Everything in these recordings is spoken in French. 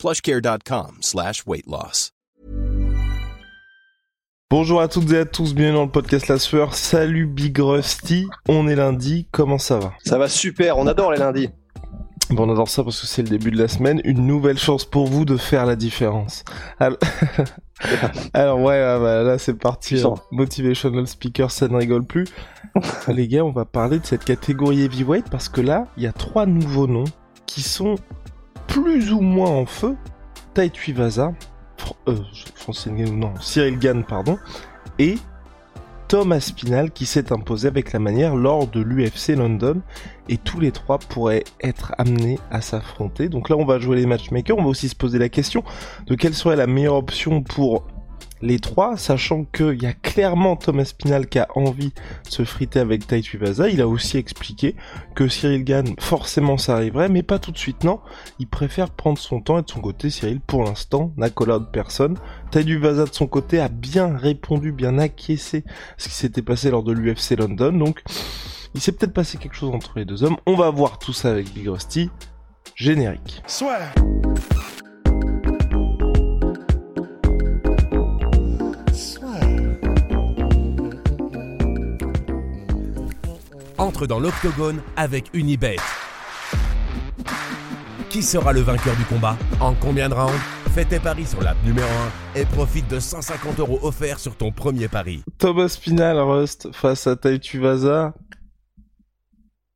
plushcare.com slash weight loss. Bonjour à toutes et à tous, bienvenue dans le podcast La Sueur. Salut Big Rusty, on est lundi, comment ça va? Ça va super, on adore les lundis. Bon, on adore ça parce que c'est le début de la semaine, une nouvelle chance pour vous de faire la différence. Alors, Alors ouais, ah bah, là c'est parti, hein. motivational speaker, ça ne rigole plus. Les gars, on va parler de cette catégorie heavyweight parce que là, il y a trois nouveaux noms qui sont plus ou moins en feu. Tai Tuivasa, euh, non, Cyril Gann, pardon, et Thomas Spinal qui s'est imposé avec la manière lors de l'UFC London et tous les trois pourraient être amenés à s'affronter. Donc là on va jouer les matchmakers, on va aussi se poser la question de quelle serait la meilleure option pour les trois, sachant qu'il y a clairement Thomas Pinal qui a envie de se friter avec Tai Tuivasa. Il a aussi expliqué que Cyril Gann, forcément ça arriverait, mais pas tout de suite, non. Il préfère prendre son temps et de son côté, Cyril, pour l'instant, n'a collé de personne. Tai Tuivasa de son côté a bien répondu, bien acquiescé ce qui s'était passé lors de l'UFC London, donc il s'est peut-être passé quelque chose entre les deux hommes. On va voir tout ça avec Big Rusty. Générique. Soit. Entre dans l'octogone avec Unibet. Qui sera le vainqueur du combat En combien de rounds Fais tes paris sur l'app numéro 1 et profite de 150 euros offerts sur ton premier pari. Thomas Pinal, Rust, face à Tai Tuivasa.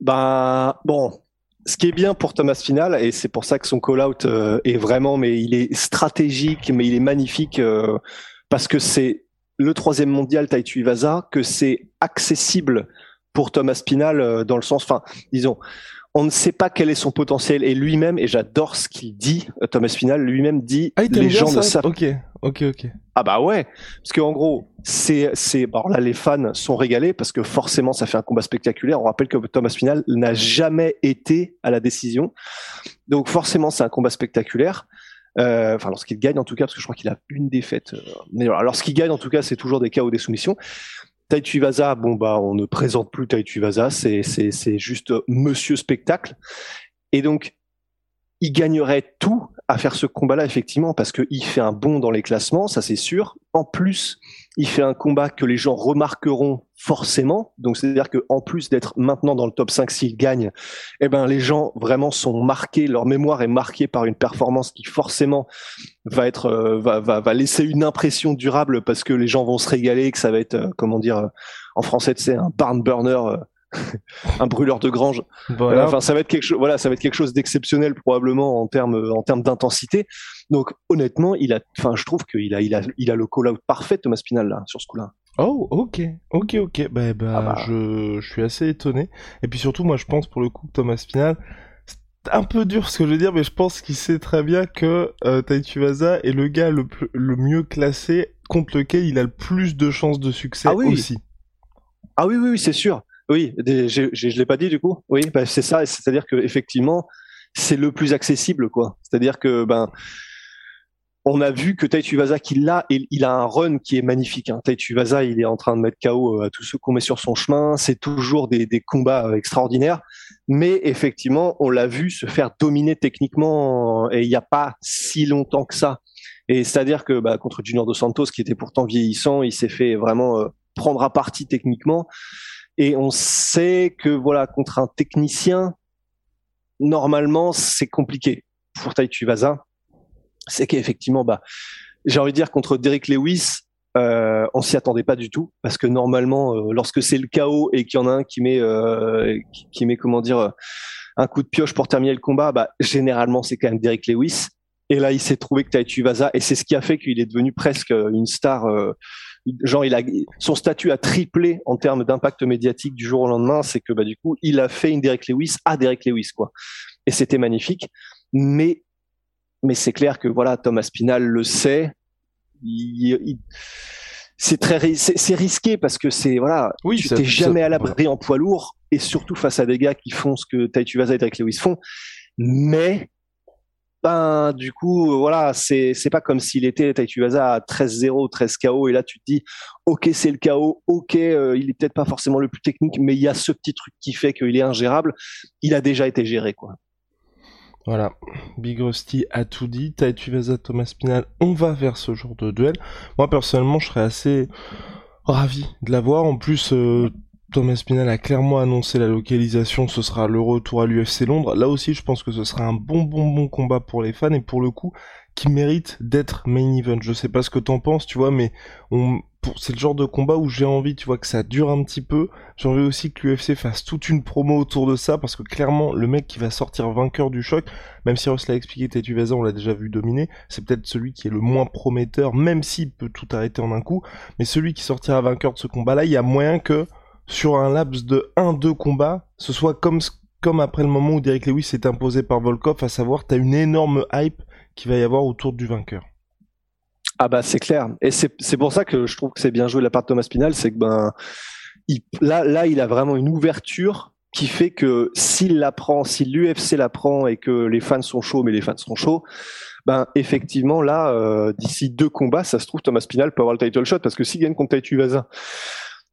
Bah, bon, ce qui est bien pour Thomas Final, et c'est pour ça que son call-out euh, est vraiment, mais il est stratégique, mais il est magnifique, euh, parce que c'est le troisième mondial Tai Tuivasa, que c'est accessible pour Thomas Pinal euh, dans le sens, enfin, disons, on ne sait pas quel est son potentiel et lui-même, et j'adore ce qu'il dit, euh, Thomas Pinal lui-même dit, ah, les gens ne savent. Ok, ok, ok. Ah bah ouais, parce que en gros, c'est, c'est, alors là les fans sont régalés parce que forcément ça fait un combat spectaculaire. On rappelle que Thomas Pinal n'a jamais été à la décision, donc forcément c'est un combat spectaculaire. Euh, enfin lorsqu'il gagne en tout cas, parce que je crois qu'il a une défaite. mais alors, lorsqu'il gagne en tout cas, c'est toujours des cas ou des soumissions. Tai Tuivasa, bon bah on ne présente plus Tai Tuivasa, c'est c'est c'est juste Monsieur spectacle. Et donc il gagnerait tout à faire ce combat-là effectivement parce qu'il fait un bond dans les classements, ça c'est sûr. En plus, il fait un combat que les gens remarqueront forcément. Donc c'est-à-dire que en plus d'être maintenant dans le top 5 s'il gagne, eh ben les gens vraiment sont marqués, leur mémoire est marquée par une performance qui forcément va être euh, va, va, va laisser une impression durable parce que les gens vont se régaler, que ça va être euh, comment dire euh, en français c'est un barn burner un brûleur de grange. Enfin, ça va être quelque chose. Voilà, ça va être quelque chose d'exceptionnel probablement en termes en termes d'intensité. Donc, honnêtement, il a. Enfin, je trouve qu'il a il a il a le call out parfait Thomas Pinal là sur ce coup-là. Oh, ok, ok, ok. Bah, bah, ah bah. Je, je suis assez étonné. Et puis surtout, moi, je pense pour le coup que Thomas Pinal, c'est un peu dur ce que je veux dire, mais je pense qu'il sait très bien que euh, Taituvaza est le gars le, le mieux classé contre lequel il a le plus de chances de succès ah oui. aussi. Ah oui, oui, oui c'est sûr. Oui, je, je, l'ai pas dit du coup. Oui, bah, c'est ça. C'est-à-dire que effectivement, c'est le plus accessible, quoi. C'est-à-dire que ben, on a vu que Taituvasa qui l'a, il a un run qui est magnifique. Hein. Taituvasa, il est en train de mettre KO euh, à tous ceux qu'on met sur son chemin. C'est toujours des, des, combats euh, extraordinaires. Mais effectivement, on l'a vu se faire dominer techniquement et il n'y a pas si longtemps que ça. Et c'est-à-dire que bah, contre Junior dos Santos, qui était pourtant vieillissant, il s'est fait vraiment euh, prendre à partie techniquement. Et on sait que voilà, contre un technicien, normalement, c'est compliqué. Pour Tai Tuivasa, c'est qu'effectivement, bah, j'ai envie de dire contre Derek Lewis, euh, on s'y attendait pas du tout parce que normalement, euh, lorsque c'est le chaos et qu'il y en a un qui met, euh, qui, met comment dire, un coup de pioche pour terminer le combat, bah, généralement c'est quand même Derek Lewis. Et là, il s'est trouvé que Tai Tuivasa et c'est ce qui a fait qu'il est devenu presque une star euh, genre il a son statut a triplé en termes d'impact médiatique du jour au lendemain, c'est que bah du coup il a fait une Derek Lewis à Derek Lewis quoi. Et c'était magnifique, mais mais c'est clair que voilà Thomas Pinal le sait. C'est très c'est risqué parce que c'est voilà oui, tu t'es jamais à l'abri en poids lourd et surtout face à des gars qui font ce que Taitu Vaza et Drake Lewis font. Mais ben du coup voilà c'est pas comme s'il était Taitu Vaza à 13-0 13 KO et là tu te dis ok c'est le KO ok euh, il est peut-être pas forcément le plus technique mais il y a ce petit truc qui fait qu'il est ingérable il a déjà été géré quoi voilà, Big Rusty a tout dit. Taitu Vaza, Thomas Spinal, on va vers ce genre de duel. Moi personnellement, je serais assez ravi de l'avoir. En plus, euh, Thomas Spinal a clairement annoncé la localisation. Ce sera le retour à l'UFC Londres. Là aussi, je pense que ce sera un bon, bon, bon combat pour les fans et pour le coup, qui mérite d'être main event. Je sais pas ce que t'en penses, tu vois, mais c'est le genre de combat où j'ai envie, tu vois, que ça dure un petit peu. J'ai envie aussi que l'UFC fasse toute une promo autour de ça, parce que clairement, le mec qui va sortir vainqueur du choc, même si Ross l'a expliqué, Tetu Vaza, on l'a déjà vu dominer, c'est peut-être celui qui est le moins prometteur, même s'il peut tout arrêter en un coup, mais celui qui sortira vainqueur de ce combat-là, il y a moyen que, sur un laps de 1-2 combats, ce soit comme, comme après le moment où Derek Lewis s'est imposé par Volkov, à savoir, t'as une énorme hype qui va y avoir autour du vainqueur. Ah bah c'est clair. Et c'est pour ça que je trouve que c'est bien joué la part de Thomas Pinal, c'est que ben il, là là il a vraiment une ouverture qui fait que s'il la prend, si l'UFC la prend et que les fans sont chauds, mais les fans sont chauds, ben effectivement là euh, d'ici deux combats, ça se trouve Thomas Pinal peut avoir le title shot parce que s'il gagne contre Taitu Vaza,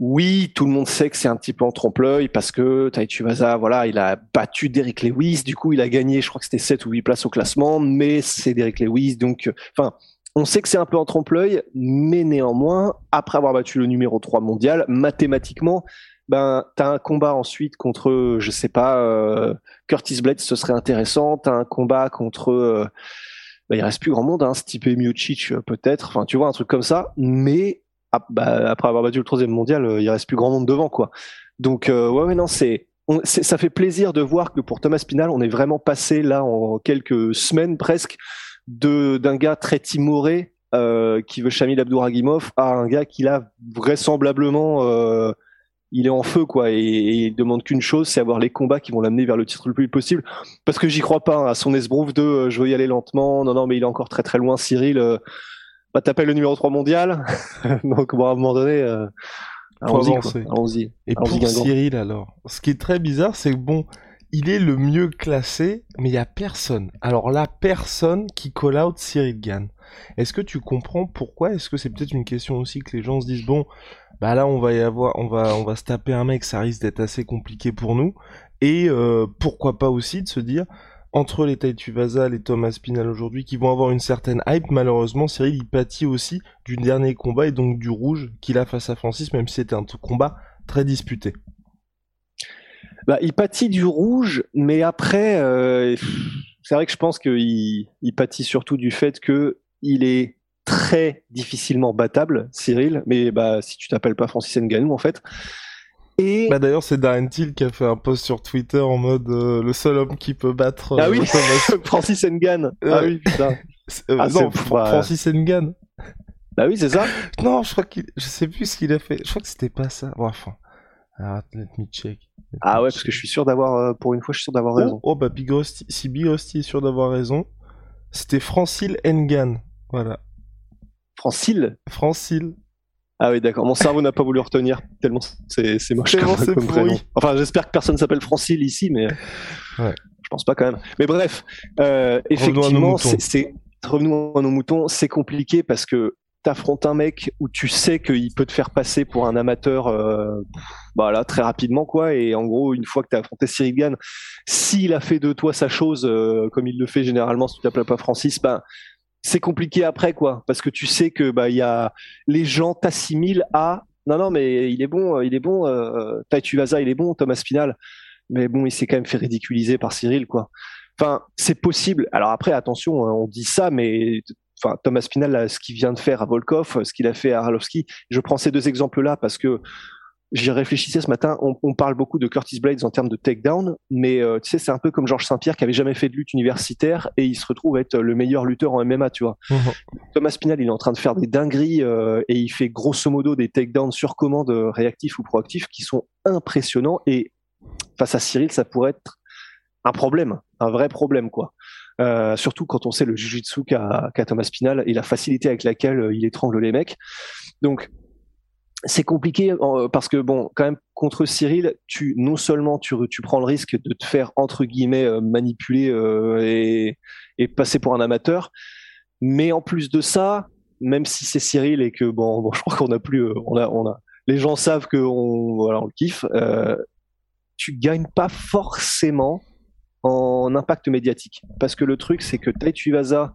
oui, tout le monde sait que c'est un petit peu en trompe-l'œil parce que Taitu Vaza, voilà, il a battu Derek Lewis, du coup il a gagné, je crois que c'était 7 ou 8 places au classement, mais c'est Derek Lewis, donc, enfin, on sait que c'est un peu en trompe-l'œil, mais néanmoins, après avoir battu le numéro 3 mondial, mathématiquement, ben, t'as un combat ensuite contre, je sais pas, euh, Curtis Blades, ce serait intéressant. T'as un combat contre, euh, ben, il reste plus grand monde, hein, Stipe Miocic euh, peut-être. Enfin, tu vois, un truc comme ça. Mais bah, après avoir battu le troisième mondial, euh, il reste plus grand monde devant, quoi. Donc, euh, ouais, non, c'est, ça fait plaisir de voir que pour Thomas Pinal, on est vraiment passé là en quelques semaines presque de d'un gars très timoré euh, qui veut Shamil Abdouragimov à un gars qui là vraisemblablement euh, il est en feu quoi et, il demande qu'une chose c'est avoir les combats qui vont l'amener vers le titre le plus possible parce que j'y crois pas hein, à son esbrouf de je veux y aller lentement non non mais il est encore très très loin Cyril bah, t'appelles le numéro 3 mondial. Donc, bon, à un moment donné, euh, allons-y. Et pour Cyril, alors, ce qui est très bizarre, c'est que bon, il est le mieux classé, mais il y a personne. Alors là, personne qui call out Cyril Gann. Est-ce que tu comprends pourquoi? Est-ce que c'est peut-être une question aussi que les gens se disent bon, bah là on va y avoir, on va, on va se taper un mec, ça risque d'être assez compliqué pour nous. Et euh, pourquoi pas aussi de se dire entre les Taitu Vasal et Thomas Pinal aujourd'hui qui vont avoir une certaine hype. Malheureusement, Cyril, il pâtit aussi du dernier combat et donc du rouge qu'il a face à Francis, même si c'était un combat très disputé. Bah, il pâtit du rouge, mais après, euh, c'est vrai que je pense qu'il il pâtit surtout du fait que il est très difficilement battable, Cyril. Mais bah, si tu t'appelles pas Francis Ngannou, en fait, bah d'ailleurs c'est Darren Till qui a fait un post sur Twitter en mode euh, le seul homme qui peut battre ah oui. Euh, Francis Ngan ah oui putain. Euh, ah, non Francis Ngan bah oui c'est ça. Non je crois qu'il je sais plus ce qu'il a fait. Je crois que c'était pas ça. Enfin alors, let me check. Ah ouais parce que je suis sûr d'avoir pour une fois je suis sûr d'avoir oh, raison. oh bah Big Rusty si Big Rusty est sûr d'avoir raison c'était Francil Ngan voilà. Francil. Francil ah oui, d'accord. Mon cerveau n'a pas voulu retenir tellement c'est c'est moche comme, prénom. Enfin, j'espère que personne s'appelle Francile ici, mais ouais. je pense pas quand même. Mais bref, euh, effectivement, c'est revenons à nos moutons. C'est compliqué parce que t'affrontes un mec où tu sais qu'il peut te faire passer pour un amateur, euh, voilà, très rapidement quoi. Et en gros, une fois que t'as affronté Cyril Gann, s'il a fait de toi sa chose, euh, comme il le fait généralement si tu t'appelles pas Francis, ben c'est compliqué après quoi. Parce que tu sais que bah il y a les gens t'assimilent à non non mais il est bon il est bon euh, Vaza il est bon Thomas Spinal mais bon il s'est quand même fait ridiculiser par Cyril quoi. Enfin c'est possible. Alors après attention hein, on dit ça mais enfin Thomas Spinal ce qu'il vient de faire à Volkov ce qu'il a fait à Arlovski je prends ces deux exemples là parce que j'y réfléchissais ce matin, on, parle beaucoup de Curtis Blades en termes de takedown, mais euh, tu sais, c'est un peu comme Georges Saint-Pierre qui avait jamais fait de lutte universitaire et il se retrouve être le meilleur lutteur en MMA, tu vois. Mhm. Thomas Pinal, il est en train de faire des dingueries euh, et il fait grosso modo des takedowns sur commande euh, réactifs ou proactifs qui sont impressionnants et face à Cyril, ça pourrait être un problème, un vrai problème, quoi. Euh, surtout quand on sait le jujitsu qu'a Thomas Spinal et la facilité avec laquelle il étrangle les mecs. Donc, c'est compliqué parce que bon, quand même contre Cyril, non seulement tu, prends le risque de te faire entre guillemets euh, manipuler euh, et, passer pour un amateur, mais en plus de ça, même si c'est Cyril et que bon, je crois qu'on a plus, euh, on a, on a, les gens savent que on, voilà, on le kiffe, euh, tu gagnes pas forcément en impact médiatique. Parce que le truc c'est que Tai Tuivasa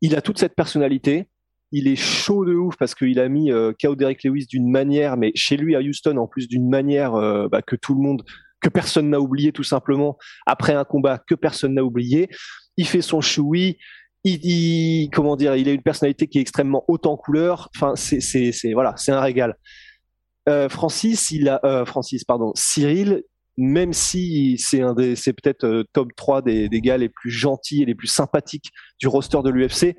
Il a toute cette personnalité. Il est chaud de ouf parce qu'il a mis euh, KO Derek Lewis d'une manière, mais chez lui à Houston en plus d'une manière euh, bah, que tout le monde, que personne n'a oublié tout simplement après un combat que personne n'a oublié. Il fait son choui. Il, il, comment dire, il a une personnalité qui est extrêmement haute en couleur. Enfin, c'est, voilà, c'est un régal. Euh, Francis, il a, euh, Francis, pardon, Cyril, même si c'est un des, c'est peut-être euh, top 3 des, des gars les plus gentils et les plus sympathiques du roster de l'UFC,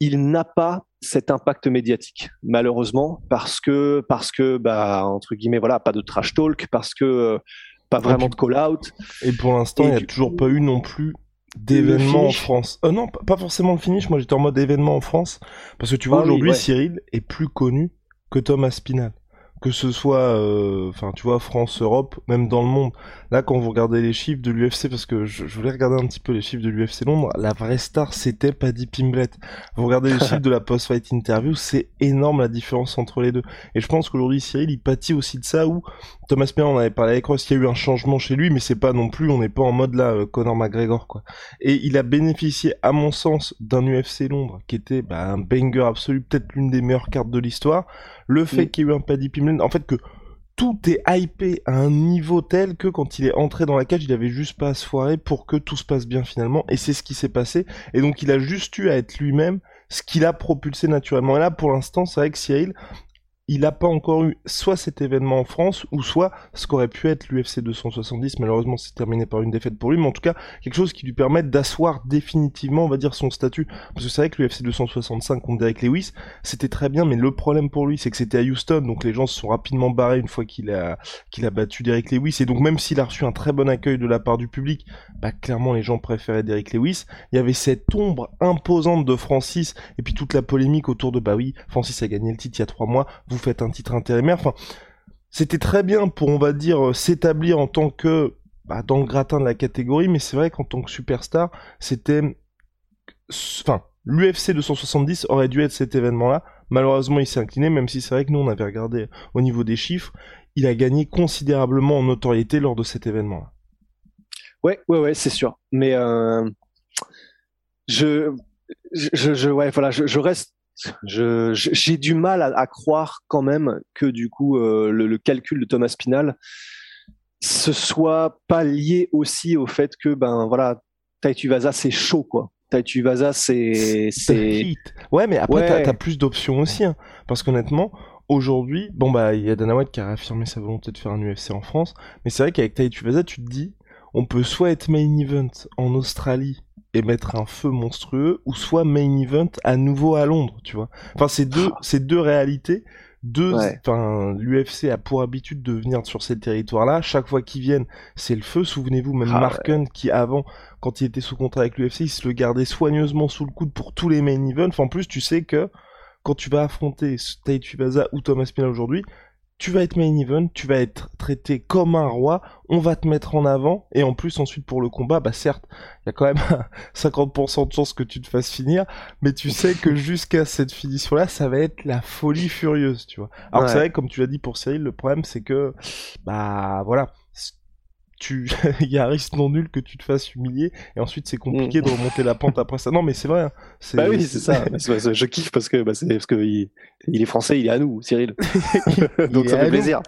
il n'a pas cet impact médiatique, malheureusement, parce que, parce que, bah, entre guillemets, voilà, pas de trash talk, parce que, euh, pas vraiment de call out. Et pour l'instant, il n'y a toujours pas eu non plus d'événements en France. Euh, non, pas forcément le finish. Moi, j'étais en mode événement en France. Parce que tu vois, Ah oui, aujourd'hui, ouais. Cyril est plus connu que Thomas Spinal. Que ce soit, euh, enfin, tu vois, France, Europe, même dans le monde. Là, quand vous regardez les chiffres de l'UFC, parce que je, je voulais regarder un petit peu les chiffres de l'UFC Londres, la vraie star, c'était Paddy Pimblett. Vous regardez les chiffres de la post-fight interview, c'est énorme la différence entre les deux. Et je pense qu'aujourd'hui, Cyril, il pâtit aussi de ça, où Thomas Spinal, on avait parlé avec Ross, il y a eu un changement chez lui, mais c'est pas non plus, on n'est pas en mode là, euh, Conor McGregor, quoi. Et il a bénéficié, à mon sens, d'un UFC Londres qui était bah, un banger absolu, peut-être l'une des meilleures cartes de l'histoire. Le fait qu'il y ait eu un Paddy Pimblett, en fait que tout est hypé à un niveau tel que quand il est entré dans la cage, il avait juste pas à se foirer pour que tout se passe bien finalement. Et c'est ce qui s'est passé. Et donc il a juste eu à être lui-même ce qu'il a propulsé naturellement. Et là, pour l'instant, c'est vrai que Cyril, il n'a pas encore eu soit cet événement en France, ou soit ce qu'aurait pu être l'UFC 270. Malheureusement, c'est terminé par une défaite pour lui, mais en tout cas, quelque chose qui lui permette d'asseoir définitivement, on va dire, son statut. Parce que c'est vrai que l'UFC 265 contre Derek Lewis, c'était très bien, mais le problème pour lui, c'est que c'était à Houston, donc les gens se sont rapidement barrés une fois qu'il a, qu'il a battu Derek Lewis, et donc même s'il a reçu un très bon accueil de la part du public, bah clairement les gens préféraient Derek Lewis. Il y avait cette ombre imposante de Francis, et puis toute la polémique autour de bah oui, Francis a gagné le titre il y a trois mois, faites un titre intérimaire. C'était très bien pour, on va dire, euh, s'établir en tant que bah, dans le gratin de la catégorie, mais c'est vrai qu'en tant que superstar, c'était, enfin, l'UFC 270 aurait dû être cet événement-là. Malheureusement, il s'est incliné, même si c'est vrai que nous, on avait regardé au niveau des chiffres, il a gagné considérablement en notoriété lors de cet événement-là. Ouais, ouais, ouais, c'est sûr. Mais euh, je, je, ouais, voilà, je reste, je, je- j'ai du mal à, à croire quand même que du coup euh, le, le calcul de Thomas Spinal ce soit pas lié aussi au fait que ben voilà, Tai Tuivasa c'est chaud quoi. Tai Tuivasa c'est c'est. Ouais, mais après, Ouais. t'as, plus d'options aussi. hein. Parce qu'honnêtement, aujourd'hui, bon, bah, il y a Dana White qui a réaffirmé sa volonté de faire un UFC en France. Mais c'est vrai qu'avec Tai Tuivasa, tu te dis, on peut soit être main event en Australie et mettre un feu monstrueux, ou soit main event à nouveau à Londres, tu vois. Enfin, c'est deux, c'est deux réalités. Deux, Ouais. l'UFC a pour habitude de venir sur ces territoires-là. Chaque fois qu'ils viennent, c'est le feu. Souvenez-vous, même Ah, Mark Hunt, qui avant, quand il était sous contrat avec l'UFC, il se le gardait soigneusement sous le coude pour tous les main events. Enfin, en plus, tu sais que quand tu vas affronter Tai Tuivasa ou Thomas Spinal aujourd'hui, tu vas être main event, tu vas être traité comme un roi, on va te mettre en avant, et en plus ensuite pour le combat, bah certes, il y a quand même 50% de chances que tu te fasses finir, mais tu sais que jusqu'à cette finition-là, ça va être la folie furieuse, tu vois. Alors Ouais. c'est vrai, comme tu l'as dit pour Cyril, le problème c'est que, bah voilà, tu il y a un risque non nul que tu te fasses humilier et ensuite c'est compliqué de remonter la pente après ça. Non mais c'est vrai hein. bah oui c'est ça. Je kiffe parce que bah, c'est parce que il, est français il est à nous Cyril. Donc ça fait plaisir.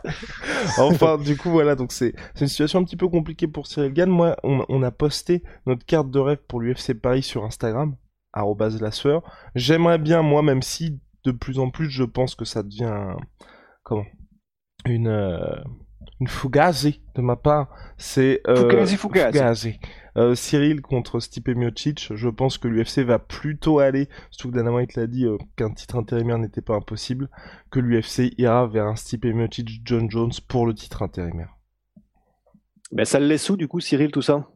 Enfin du coup voilà donc c'est une situation un petit peu compliquée pour Cyril Gann. Moi on, on a posté notre carte de rêve pour l'UFC Paris sur Instagram la sueur. J'aimerais bien moi même si de plus en plus je pense que ça devient comment? Une euh, une fugazi de ma part, c'est euh, fugazi, euh, Cyril contre Stipe Miocic. Je pense que l'UFC va plutôt aller, surtout que Dana White l'a dit, euh, qu'un titre intérimaire n'était pas impossible, que l'UFC ira vers un Stipe Miocic John Jones pour le titre intérimaire. Ben ça le laisse où du coup Cyril tout ça?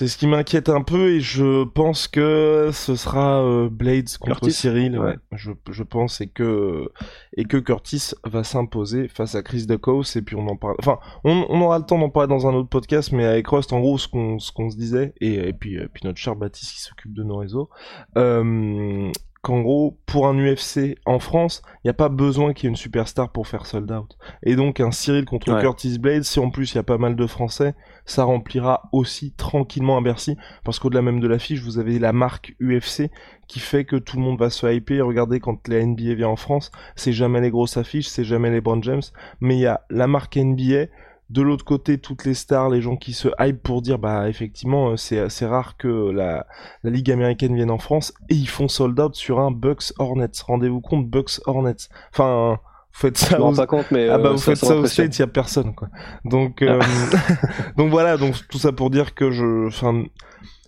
C'est ce qui m'inquiète un peu et je pense que ce sera euh, Blades contre Cyril. Ouais. Je, je, pense et que et que Curtis va s'imposer face à Chris Duckhouse et puis on en parle. Enfin, on, on aura le temps d'en parler dans un autre podcast, mais avec Rust, en gros, ce qu'on ce qu'on se disait et, et puis et puis notre cher Baptiste qui s'occupe de nos réseaux. Euh, qu'en gros, pour un UFC en France, il n'y a pas besoin qu'il y ait une superstar pour faire sold out. Et donc, un Cyril contre Curtis Blade, si en plus il y a pas mal de Français, ça remplira aussi tranquillement un Bercy. Parce qu'au-delà même de l'affiche, vous avez la marque UFC qui fait que tout le monde va se hyper. Regardez, quand la NBA vient en France, c'est jamais les grosses affiches, c'est jamais les Brand James, mais il y a la marque NBA, de l'autre côté, toutes les stars, les gens qui se hype pour dire, bah effectivement, euh, c'est rare que la, la ligue américaine vienne en France et ils font sold out sur un Bucks Hornets. Rendez-vous compte, Bucks Hornets. Enfin, vous faites ça. pas compte, mais ah bah euh, vous faites ça au States, il y a personne quoi. Donc euh, donc voilà, donc tout ça pour dire que je, enfin,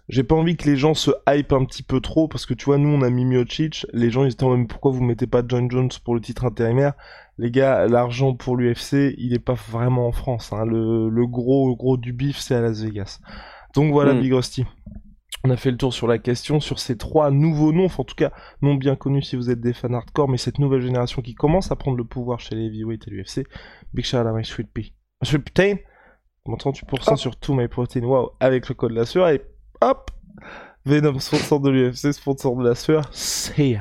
j'ai pas envie que les gens se hype un petit peu trop parce que tu vois, nous on a mis Miocic, les gens ils étaient même pourquoi vous mettez pas John Jones pour le titre intérimaire? Les gars, l'argent pour l'UFC, il est pas vraiment en France. Hein. Le, gros, gros du bif, c'est à Las Vegas. Donc voilà, hmm. Big Rusty. On a fait le tour sur la question, sur ces trois nouveaux noms, enfin, en tout cas, non bien connus si vous êtes des fans hardcore, mais cette nouvelle génération qui commence à prendre le pouvoir chez les heavyweight et l'UFC. Big shout out à my sweet pea. Sweet protein, 38% sur tout my protein, wow, avec le code de la sueur, et hop, Venom, sponsor de l'UFC, sponsor de la sueur, c'est